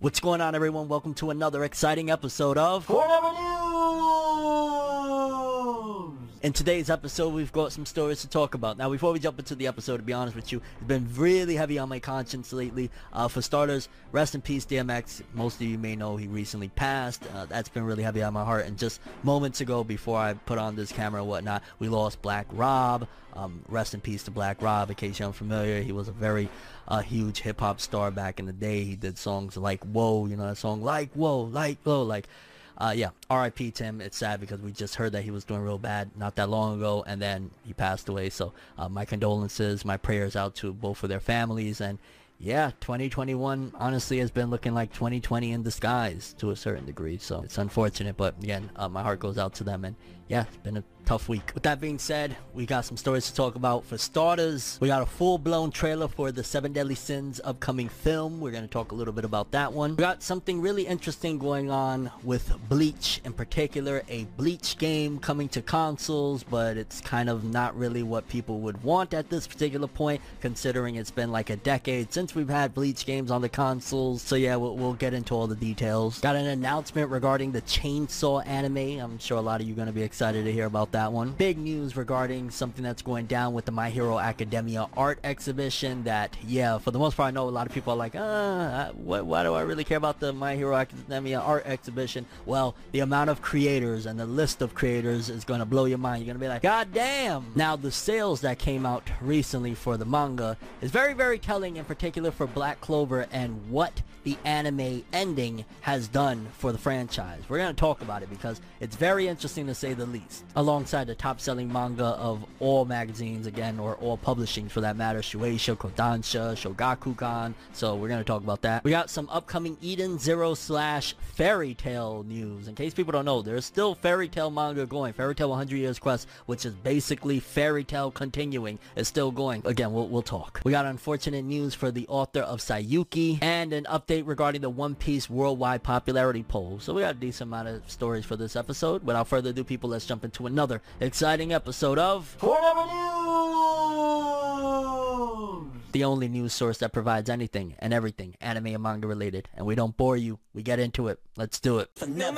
What's going on, everyone? Welcome to another exciting episode of Forever News! In today's episode, we've got some stories to talk about. Now, before we jump into the episode, to be honest with you, it's been really heavy on my conscience lately. Uh, for starters, rest in peace, DMX. Most of you may know he recently passed. Uh, that's been really heavy on my heart. And just moments ago, before I put on this camera and whatnot, we lost Black Rob. Um, rest in peace to Black Rob. In case you're unfamiliar, he was a very uh, huge hip hop star back in the day. He did songs like "Whoa," you know that song, like "Whoa," like "Whoa," like. Uh, yeah, R.I.P. Tim. It's sad because we just heard that he was doing real bad not that long ago, and then he passed away. So uh, my condolences, my prayers out to both of their families, and yeah, 2021 honestly has been looking like 2020 in disguise to a certain degree. So it's unfortunate, but again, uh, my heart goes out to them, and yeah, it's been a tough week. With that being said, we got some stories to talk about. For starters, we got a full-blown trailer for the Seven Deadly Sins upcoming film. We're going to talk a little bit about that one. We got something really interesting going on with Bleach in particular, a Bleach game coming to consoles, but it's kind of not really what people would want at this particular point, considering it's been like a decade since we've had Bleach games on the consoles. So yeah, we'll, we'll get into all the details. Got an announcement regarding the Chainsaw anime. I'm sure a lot of you are going to be excited to hear about that one. Big news regarding something that's going down with the My Hero Academia art exhibition that, yeah, for the most part, I know a lot of people are like, uh, what, why do I really care about the My Hero Academia art exhibition? Well, the amount of creators and the list of creators is going to blow your mind. You're going to be like, God damn! Now, the sales that came out recently for the manga is very, very telling, in particular for Black Clover and what the anime ending has done for the franchise. We're going to talk about it because it's very interesting to say the least. Alongside the top-selling manga of all magazines, again, or all publishing for that matter, Shueisha, Kodansha, Shogakukan. So we're to talk about that. We got some upcoming Eden Zero slash Fairy Tail news. In case people don't know, there's still Fairy Tail manga going. Fairy Tail 100 Years Quest, which is basically Fairy Tail continuing, is still going. Again, we'll, we'll talk. We got unfortunate news for the author of Saiyuki and an update regarding the One Piece worldwide popularity poll. So we got a decent amount of stories for this episode. Without further ado, people, let's jump into another exciting episode of Forever News! the only news source that provides anything and everything anime and manga related. And we don't bore you. We get into it. Let's do it. No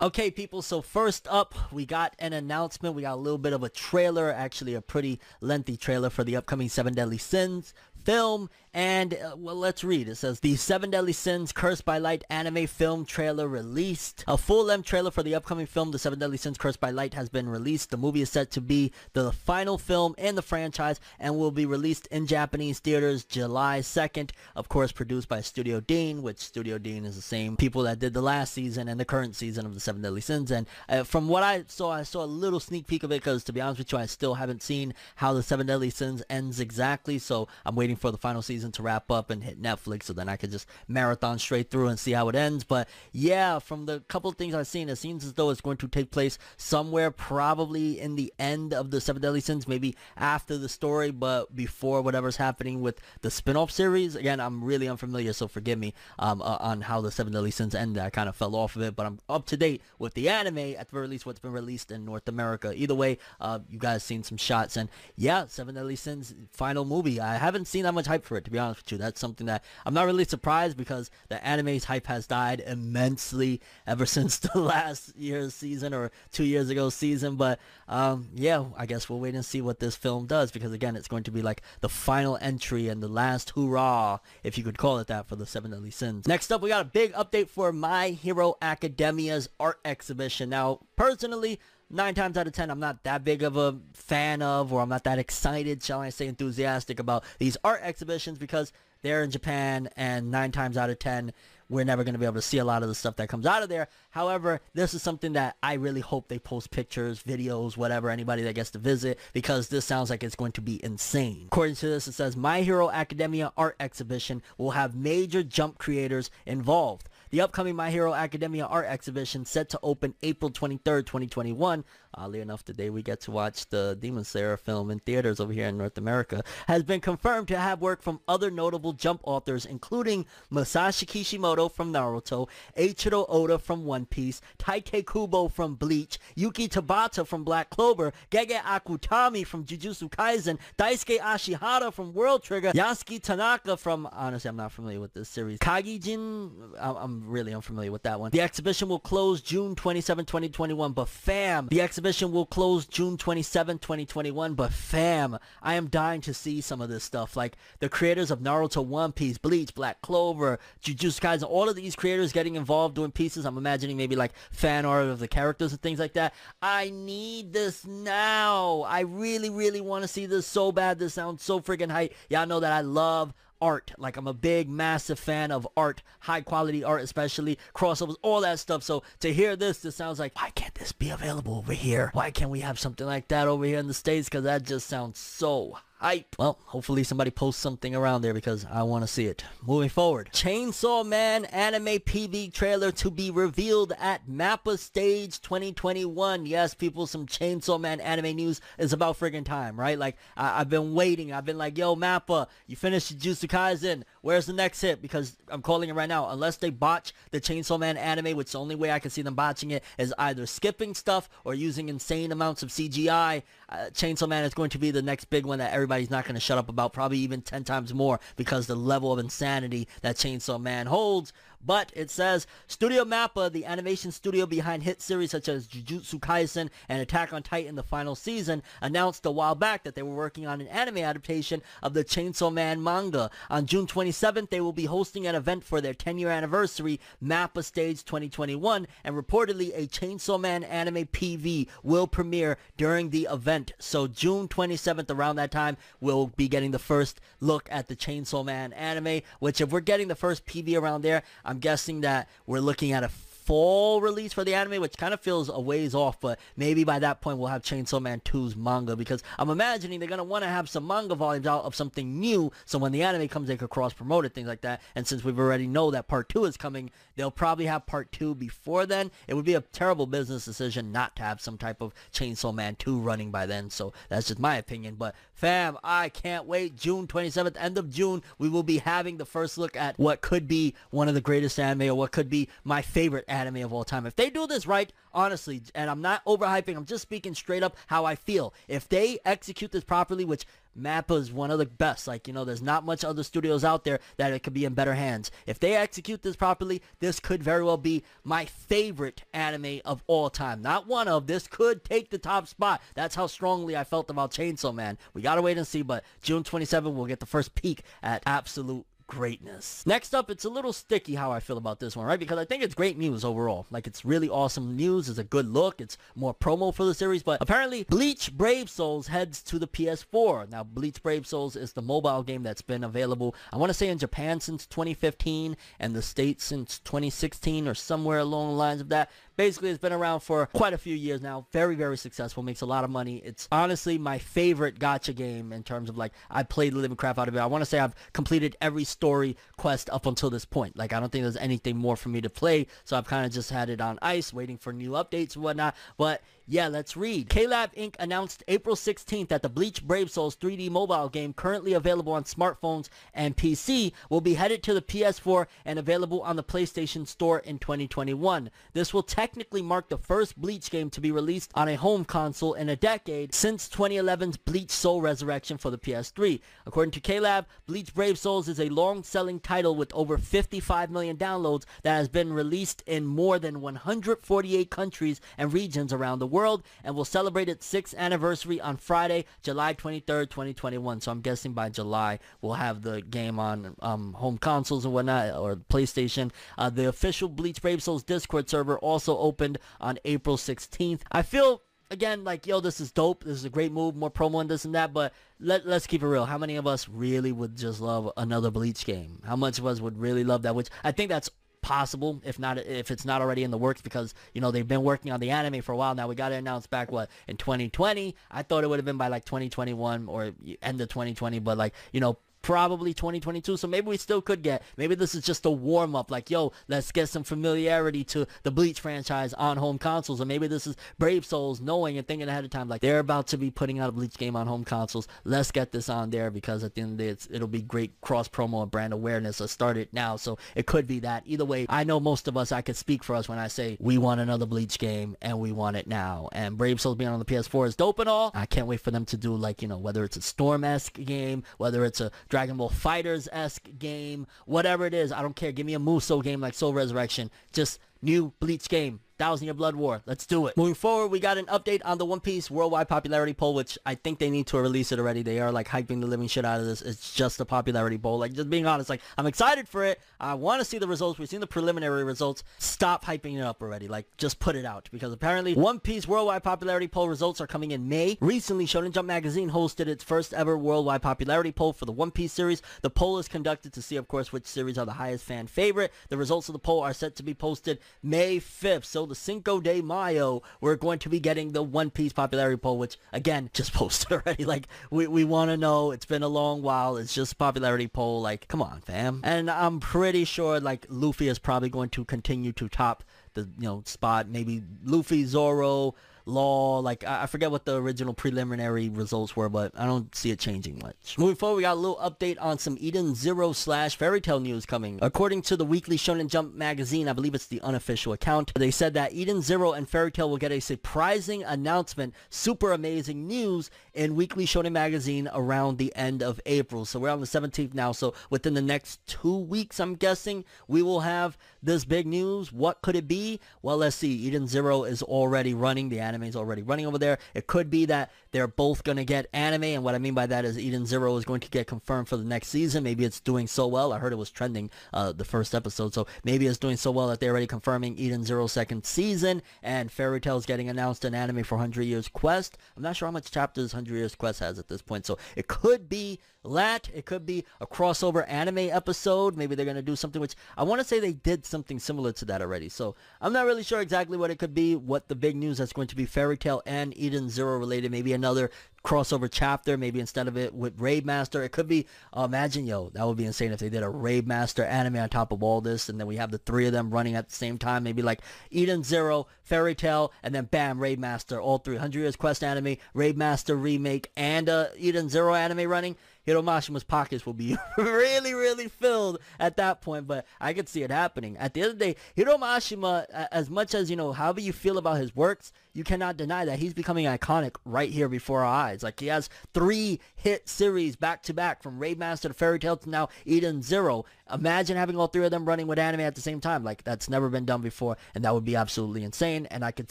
Okay, people, so first up, we got an announcement. We got a little bit of a trailer, actually a pretty lengthy trailer for the upcoming Seven Deadly Sins film. And, uh, well, let's read. It says, The Seven Deadly Sins Cursed by Light anime film trailer released. A full-length trailer for the upcoming film, The Seven Deadly Sins Cursed by Light, has been released. The movie is set to be the final film in the franchise and will be released in Japanese theaters July 2nd. Of course, produced by Studio Dean, which Studio Dean is the same people that did the last season and the current season of The Seven Deadly Sins. And uh, from what I saw, I saw a little sneak peek of it because, to be honest with you, I still haven't seen how The Seven Deadly Sins ends exactly. So I'm waiting for the final season to wrap up and hit Netflix so then I could just marathon straight through and see how it ends. But yeah, from the couple things I've seen, it seems as though it's going to take place somewhere probably in the end of the Seven Deadly Sins, maybe after the story, but before whatever's happening with the spin-off series. Again, I'm really unfamiliar, so forgive me um, uh, on how the Seven Deadly Sins ended. I kind of fell off of it, but I'm up to date with the anime, at the very least what's been released in North America. Either way, uh, you guys seen some shots, and yeah, Seven Deadly Sins final movie. I haven't seen that much hype for it, to be honest with you. That's something that I'm not really surprised because the anime's hype has died immensely ever since the last year's season or two years ago season. But um, yeah, I guess we'll wait and see what this film does because again, it's going to be like the final entry and the last hurrah, if you could call it that, for the Seven Deadly Sins. Next up, we got a big update for My Hero Academia's art exhibition. Now, personally, nine times out of ten, I'm not that big of a fan of, or I'm not that excited, shall I say, enthusiastic about these art exhibitions because they're in Japan, and nine times out of ten, we're never going to be able to see a lot of the stuff that comes out of there. However, this is something that I really hope they post pictures, videos, whatever, anybody that gets to visit, because this sounds like it's going to be insane. According to this, it says My Hero Academia art exhibition will have major jump creators involved. The upcoming My Hero Academia art exhibition set to open April 23rd, 2021, oddly enough the day we get to watch the Demon Slayer film in theaters over here in North America, has been confirmed to have work from other notable Jump authors including Masashi Kishimoto from Naruto, Eiichiro Oda from One Piece, Tite Kubo from Bleach, Yuki Tabata from Black Clover, Gege Akutami from Jujutsu Kaisen, Daisuke Ashihara from World Trigger, Yasuki Tanaka from, honestly I'm not familiar with this series, Kagijin, I'm, really unfamiliar with that one. The exhibition will close June 27, 2021, but fam, the exhibition will close June 27, 2021, but fam, I am dying to see some of this stuff. Like the creators of Naruto, One Piece, Bleach, Black Clover, Jujutsu Kaisen, all of these creators getting involved doing pieces. I'm imagining maybe like fan art of the characters and things like that. I need this now. I really, really want to see this so bad. This sounds so freaking hype. Y'all know that I love art. Like I'm a big, massive fan of art, high quality art, especially crossovers, all that stuff. So to hear this, this sounds like, why can't this be available over here? Why can't we have something like that over here in the States? Because that just sounds so hype. Well, hopefully somebody posts something around there because I want to see it. Moving forward. Chainsaw Man anime PV trailer to be revealed at Mappa Stage 2021. Yes, people, some Chainsaw Man anime news is about friggin' time, right? Like, I- have been waiting. I've been like, yo, Mappa, you finished Jujutsu Kaisen. Where's the next hit? Because I'm calling it right now. Unless they botch the Chainsaw Man anime, which the only way I can see them botching it is either skipping stuff or using insane amounts of CGI. Uh, Chainsaw Man is going to be the next big one that everybody's not going to shut up about, probably even 10 times more because the level of insanity that Chainsaw Man holds. But it says Studio Mappa, the animation studio behind hit series such as Jujutsu Kaisen and Attack on Titan the final season, announced a while back that they were working on an anime adaptation of the Chainsaw Man manga. On June 27th, they will be hosting an event for their 10-year anniversary, Mappa Stage 2021, and reportedly a Chainsaw Man anime PV will premiere during the event. So June 27th, around that time, we'll be getting the first look at the Chainsaw Man anime, which if we're getting the first PV around there, I'm guessing that we're looking at a fall release for the anime, which kind of feels a ways off, but maybe by that point we'll have Chainsaw Man 2's manga because I'm imagining they're going to want to have some manga volumes out of something new so when the anime comes they could cross promote it, things like that. And since we've already know that part 2 is coming, they'll probably have part 2 before then. It would be a terrible business decision not to have some type of Chainsaw Man 2 running by then, so that's just my opinion. But fam, I can't wait. June 27th, end of June, we will be having the first look at what could be one of the greatest anime or what could be my favorite anime of all time. If they do this right, honestly, and I'm not overhyping, I'm just speaking straight up how I feel. If they execute this properly, which Mappa is one of the best. Like, you know, there's not much other studios out there that it could be in better hands. If they execute this properly, this could very well be my favorite anime of all time. Not one of. This could take the top spot. That's how strongly I felt about Chainsaw Man. We gotta wait and see, but June 27, we'll get the first peek at absolute greatness. Next up, it's a little sticky how I feel about this one, right? Because I think it's great news overall. Like, it's really awesome news. It's a good look. It's more promo for the series. But apparently, Bleach Brave Souls heads to the PS4. Now, Bleach Brave Souls is the mobile game that's been available, I want to say in Japan since 2015 and the States since 2016 or somewhere along the lines of that. Basically, it's been around for quite a few years now. Very, very successful. Makes a lot of money. It's honestly my favorite gacha game in terms of like, I played the living crap out of it. I want to say I've completed every story quest up until this point. Like, I don't think there's anything more for me to play. So I've kind of just had it on ice, waiting for new updates and whatnot. But yeah, let's read. KLab Inc. announced April 16th that the Bleach Brave Souls 3D mobile game currently available on smartphones and PC will be headed to the PS4 and available on the PlayStation Store in 2021. This will technically mark the first Bleach game to be released on a home console in a decade since 2011's Bleach Soul Resurrection for the PS3. According to KLab, Bleach Brave Souls is a long-selling title with over 55 million downloads that has been released in more than 148 countries and regions around the world and will celebrate its 6th anniversary on Friday, July 23rd, 2021. So I'm guessing by July we'll have the game on um, home consoles and whatnot or PlayStation. Uh, the official Bleach Brave Souls Discord server also opened on April 16th. I feel again, like, yo, this is dope. This is a great move, more promo and this and that. But let, let's keep it real. How many of us really would just love another Bleach game? How much of us would really love that? Which I think that's possible if not if it's not already in the works because you know they've been working on the anime for a while. Now we got it announced back what in 2020 i thought it would have been by like 2021 or end of 2020 but like you know probably 2022 so maybe we still could get maybe this is just a warm up like yo let's get some familiarity to the bleach franchise on home consoles or maybe this is brave souls knowing and thinking ahead of time like they're about to be putting out a bleach game on home consoles. Let's get this on there because at the end of the day it's, it'll be great cross promo and brand awareness let's start it now so it could be that. Either way i know most of us i could speak for us when i say we want another bleach game and we want it now. And brave souls being on the ps4 is dope and all. I can't wait for them to do like you know whether it's a storm-esque game whether it's a Dragon Ball Fighters-esque game, whatever it is, I don't care. Give me a Muso game like Soul Resurrection. Just new Bleach game. Thousand Year Blood War. Let's do it. Moving forward, we got an update on the One Piece worldwide popularity poll, which I think they need to release it already. They are like hyping the living shit out of this. It's just a popularity poll. Like just being honest, like I'm excited for it. I want to see the results. We've seen the preliminary results. Stop hyping it up already. Like just put it out because apparently One Piece worldwide popularity poll results are coming in May. Recently, Shonen Jump magazine hosted its first ever worldwide popularity poll for the One Piece series. The poll is conducted to see, of course, which series are the highest fan favorite. The results of the poll are set to be posted May 5th. So the Cinco de Mayo, we're going to be getting the One Piece popularity poll, which again, just posted already. Like we, we want to know. It's been a long while. It's just a popularity poll. Like, come on, fam. And I'm pretty sure like Luffy is probably going to continue to top the you know spot. Maybe Luffy, Zoro, Law, like I I forget what the original preliminary results were, but I don't see it changing much. Moving forward, we got a little update on some Eden Zero slash Fairy Tail news coming. According to the weekly Shonen Jump magazine, I believe it's the unofficial account, they said that Eden Zero and Fairy Tail will get a surprising announcement, super amazing news in Weekly Shonen magazine around the end of April. So we're on the 17th now, so within the next two weeks, I'm guessing, we will have this big news. What could it be? Well, let's see. Eden Zero is already running. The anime is already running over there. It could be that they're both going to get anime. And what I mean by that is Eden Zero is going to get confirmed for the next season. Maybe it's doing so well. I heard it was trending uh, the first episode. So maybe it's doing so well that they're already confirming Eden Zero second season. And Fairy Tail is getting announced in anime for 100 Years Quest. I'm not sure how much chapters 100 Years Quest has at this point. So it could be that. It could be a crossover anime episode. Maybe they're going to do something which I want to say they did something similar to that already. So I'm not really sure exactly what it could be, what the big news that's going to be Fairy Tail and Eden Zero related. Maybe another crossover chapter, maybe instead of it with Rave Master. It could be, uh, imagine, yo, that would be insane if they did a Rave Master anime on top of all this, and then we have the three of them running at the same time. Maybe like Eden Zero, Fairy Tail, and then bam, Rave Master, all three. 100 Years Quest anime, Rave Master remake, and uh, Eden Zero anime running. Hiro Mashima's pockets will be really, really filled at that point, but I could see it happening. At the end of the day, Hiro Mashima, as much as, you know, however you feel about his works, you cannot deny that he's becoming iconic right here before our eyes. Like, he has three hit series back to back from Rave Master to Fairy Tail to now Eden Zero. Imagine having all three of them running with anime at the same time. Like, that's never been done before, and that would be absolutely insane, and I could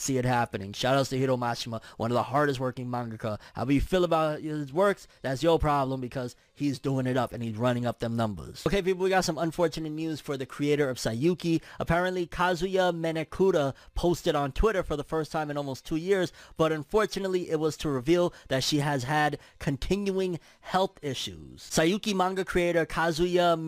see it happening. Shout outs to Hiro Mashima, one of the hardest working mangaka. However you feel about his works, that's your problem because he's doing it up and he's running up them numbers. Okay, people, we got some unfortunate news for the creator of Saiyuki. Apparently, Kazuya Minekura posted on Twitter for the first time in almost two years, but unfortunately, it was to reveal that she has had continuing health issues. Saiyuki manga creator Kazuya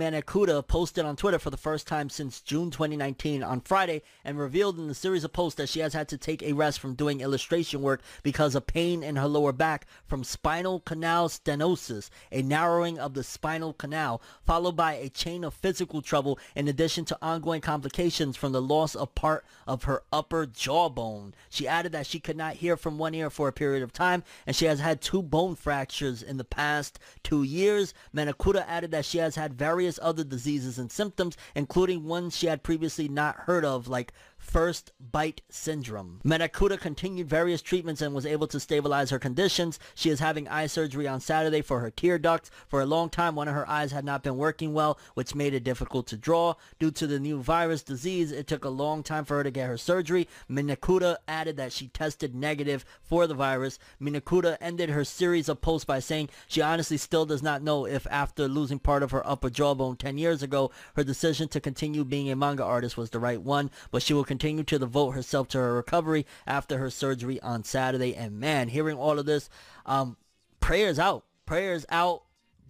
Posted on Twitter for the first time since June 2019 on Friday and revealed in the series of posts that she has had to take a rest from doing illustration work because of pain in her lower back from spinal canal stenosis, a narrowing of the spinal canal, followed by a chain of physical trouble in addition to ongoing complications from the loss of part of her upper jawbone. She added that she could not hear from one ear for a period of time and she has had two bone fractures in the past two years. Minekura added that she has had various other diseases and symptoms, including ones she had previously not heard of, like first bite syndrome. Minekura continued various treatments and was able to stabilize her conditions. She is having eye surgery on Saturday for her tear ducts. For a long time, one of her eyes had not been working well, which made it difficult to draw. Due to the new virus disease, it took a long time for her to get her surgery. Minekura added that she tested negative for the virus. Minekura ended her series of posts by saying she honestly still does not know if after losing part of her upper jawbone 10 years ago, her decision to continue being a manga artist was the right one, but she will continue to devote herself to her recovery after her surgery on Saturday. And man, hearing all of this, um, prayers out, prayers out,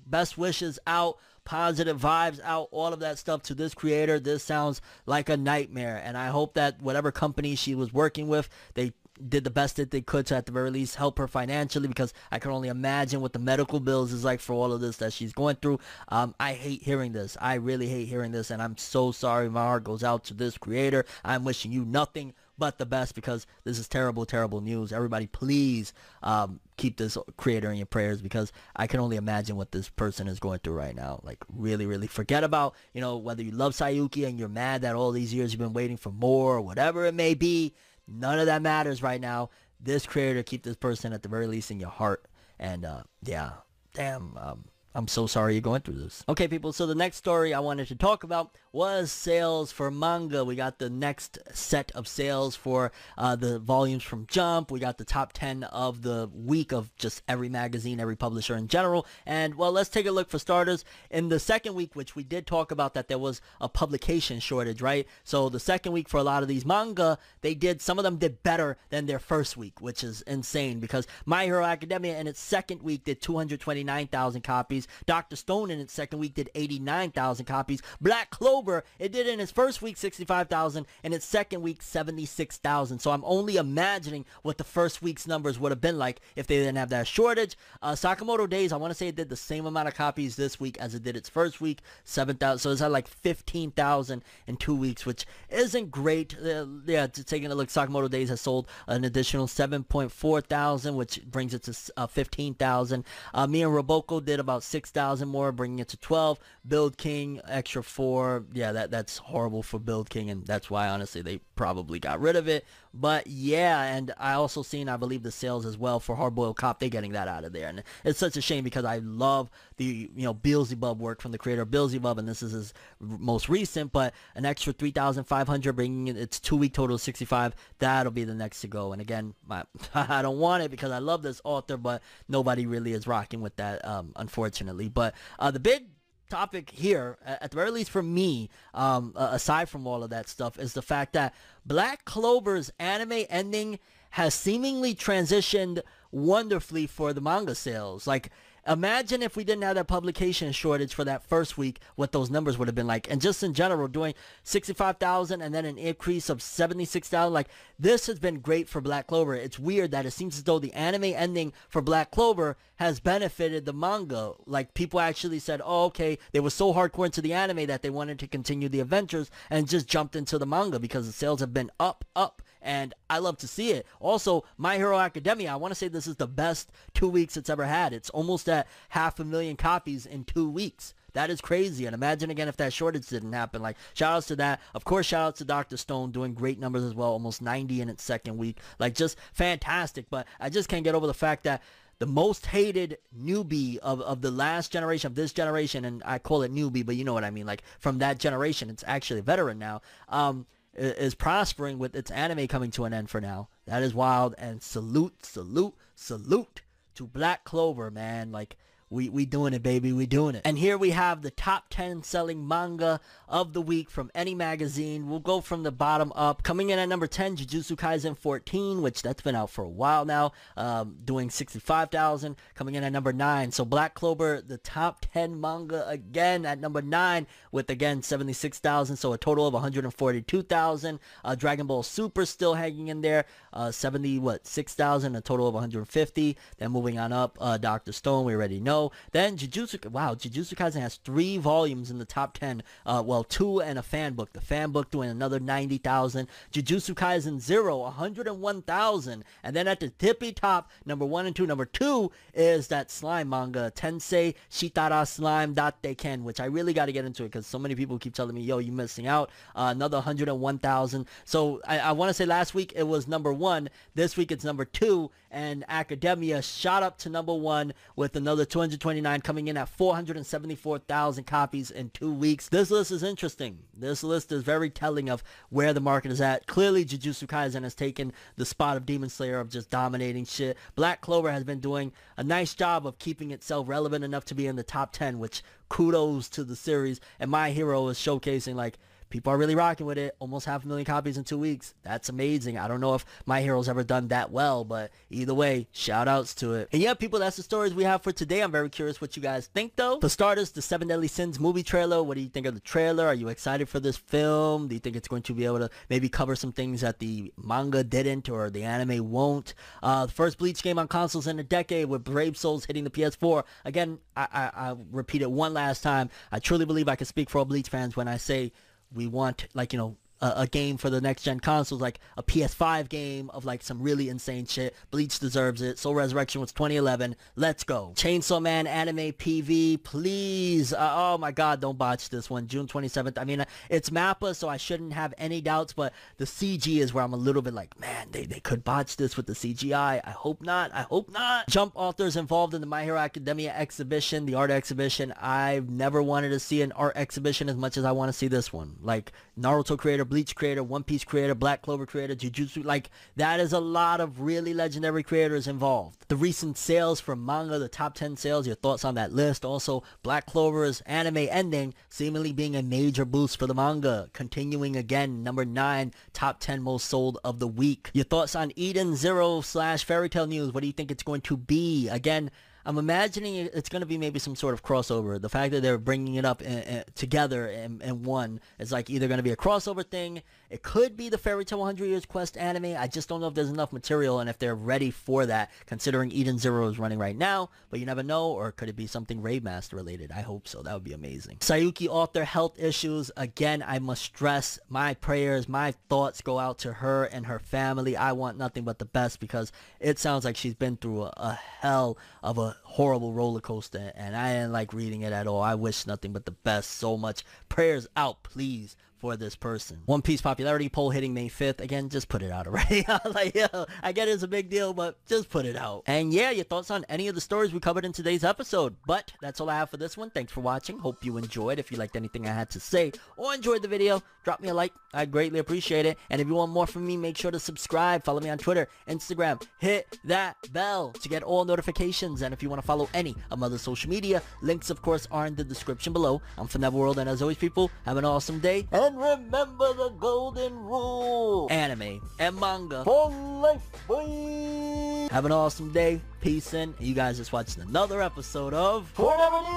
best wishes out. positive vibes out, all of that stuff to this creator. This sounds like a nightmare. And I hope that whatever company she was working with, they did the best that they could to at the very least help her financially because I can only imagine what the medical bills is like for all of this that she's going through. Um, I hate hearing this. I really hate hearing this and I'm so sorry. My heart goes out to this creator. I'm wishing you nothing but the best because this is terrible, terrible news. Everybody, please um, keep this creator in your prayers because I can only imagine what this person is going through right now. Like, really, really forget about, you know, whether you love Saiyuki and you're mad that all these years you've been waiting for more or whatever it may be. None of that matters right now. This creator, keep this person at the very least in your heart. And uh, yeah, damn, um, I'm so sorry you're going through this. Okay, people, so the next story I wanted to talk about was sales for manga. We got the next set of sales for uh, the volumes from Jump. We got the top 10 of the week of just every magazine, every publisher in general. And, well, let's take a look for starters. In the second week, which we did talk about that there was a publication shortage, right? So the second week for a lot of these manga, they did, some of them did better than their first week, which is insane because My Hero Academia in its second week did 229,000 copies. Dr. Stone in its second week did 89,000 copies. Black Clover, it did in its first week 65,000 and its second week 76,000. So I'm only imagining what the first week's numbers would have been like if they didn't have that shortage. Uh, Sakamoto Days, I want to say it did the same amount of copies this week as it did its first week, 7,000. So it's had like 15,000 in two weeks, which isn't great. Uh, yeah, taking a look, Sakamoto Days has sold an additional 7.4 thousand, which brings it to uh, 15,000. Uh, me and Roboko did about 6,000 more, bringing it to 12. Build King, extra four. Yeah, that that's horrible for Build King, and that's why honestly they probably got rid of it. But yeah, and I also seen, I believe, the sales as well for Hardboiled Cop. They're getting that out of there, and it's such a shame because I love the you know Beelzebub work from the creator of Beelzebub, and this is his most recent. But an extra 3,500, bringing it its two week total of 65. That'll be the next to go. And again, my, I don't want it because I love this author, but nobody really is rocking with that, um, unfortunately. But uh, the big topic here, at the very least for me, um, aside from all of that stuff, is the fact that Black Clover's anime ending has seemingly transitioned wonderfully for the manga sales. Like, imagine if we didn't have that publication shortage for that first week, what those numbers would have been like. And just in general, doing 65,000 and then an increase of 76,000, like, this has been great for Black Clover. It's weird that it seems as though the anime ending for Black Clover has benefited the manga. Like, people actually said, oh, okay, they were so hardcore into the anime that they wanted to continue the adventures and just jumped into the manga because the sales have been up, up and I love to see it. Also, My Hero Academia, I want to say this is the best two weeks it's ever had. It's almost at half a million copies in two weeks. That is crazy. And imagine again if that shortage didn't happen. Like, shout outs to that. Of course, shout outs to Dr. Stone doing great numbers as well. Almost 90 in its second week. Like, just fantastic. But I just can't get over the fact that the most hated newbie of, of the last generation, of this generation, and I call it newbie, but you know what I mean. Like, from that generation, it's actually a veteran now. Um, is prospering with its anime coming to an end for now. That is wild and salute, salute, salute to Black Clover, man. Like we we doing it, baby. We doing it. And here we have the top 10 selling manga of the week from any magazine. We'll go from the bottom up. Coming in at number 10, Jujutsu Kaisen 14, which that's been out for a while now, um, doing 65,000. Coming in at number 9. So Black Clover, the top 10 manga again at number 9 with again 76,000. So a total of 142,000. Uh, Dragon Ball Super still hanging in there. Uh, 70, what, 6,000, a total of 150. Then moving on up, uh, Dr. Stone, we already know. Then Jujutsu, wow, Jujutsu Kaisen has three volumes in the top 10. Uh, well, two and a fan book. The fan book doing another 90,000. Jujutsu Kaisen Zero, 101,000. And then at the tippy top, number one and two. Number two is that slime manga, Tensei Shitara Slime Datta Ken, which I really got to get into it because so many people keep telling me, yo, you missing out. Uh, another 101,000. So I, I want to say last week it was number one. This week it's number two. And Academia shot up to number one with another 229 coming in at 474,000 copies in two weeks. This list is interesting. This list is very telling of where the market is at. Clearly, Jujutsu Kaisen has taken the spot of Demon Slayer of just dominating shit. Black Clover has been doing a nice job of keeping itself relevant enough to be in the top 10, which kudos to the series. And My Hero is showcasing like people are really rocking with it. Almost half a million copies in two weeks. That's amazing. I don't know if My Hero's ever done that well, but either way, shout outs to it. And yeah, people, that's the stories we have for today. I'm very curious what you guys think though. For starters, the Seven Deadly Sins movie trailer. What do you think of the trailer? Are you excited for this film? Do you think it's going to be able to maybe cover some things that the manga didn't or the anime won't? Uh, the first Bleach game on consoles in a decade with Brave Souls hitting the PS4. Again, I, I, I repeat it one last time. I truly believe I can speak for all Bleach fans when I say we want like you know a, a game for the next gen consoles like a PS5 game of like some really insane shit. Bleach deserves it. Soul Resurrection was 2011. Let's go. Chainsaw Man anime PV, please. Uh, oh my god, don't botch this one. June 27th. I mean, it's Mappa, so I shouldn't have any doubts, but the CG is where I'm a little bit like, man, they, they could botch this with the CGI. I hope not. I hope not. Jump authors involved in the My Hero Academia exhibition, the art exhibition. I've never wanted to see an art exhibition as much as I want to see this one. Like Naruto creator, Bleach creator, One Piece creator, Black Clover creator, Jujutsu. Like that is a lot of really legendary creators involved. The recent sales for manga, the top 10 sales, your thoughts on that list. Also, Black Clover's anime ending seemingly being a major boost for the manga. Continuing again, number 9, top 10 most sold of the week. Your thoughts on Eden Zero slash Fairy Tail News. What do you think it's going to be? Again, I'm imagining it's going to be maybe some sort of crossover. The fact that they're bringing it up in, in- together in, in one is like either going to be a crossover thing. It could be the Fairy Tail 100 Years Quest anime. I just don't know if there's enough material and if they're ready for that, considering Eden Zero is running right now. But you never know. Or could it be something Rave Master related? I hope so. That would be amazing. Saiyuki author health issues. Again, I must stress my prayers, my thoughts go out to her and her family. I want nothing but the best because it sounds like she's been through a, a hell of a horrible roller coaster and I didn't like reading it at all. I wish nothing but the best so much. Prayers out, please. For this person. One Piece popularity poll hitting May 5th. Again, just put it out already. like, yo, I get it's a big deal, but just put it out. And yeah, your thoughts on any of the stories we covered in today's episode. But that's all I have for this one. Thanks for watching. Hope you enjoyed. If you liked anything I had to say or enjoyed the video, drop me a like. I'd greatly appreciate it. And if you want more from me, make sure to subscribe. Follow me on Twitter, Instagram. Hit that bell to get all notifications. And if you want to follow any of my other social media, links of course are in the description below. I'm Fineva World, and as always, people, have an awesome day. And remember the golden rule. Anime and manga for life, boy. Have an awesome day. Peace in. And you guys just watched another episode of Forever News.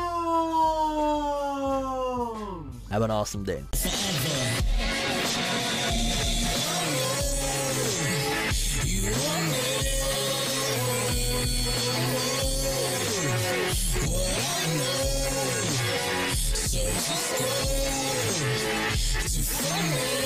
Have an awesome day. Yeah.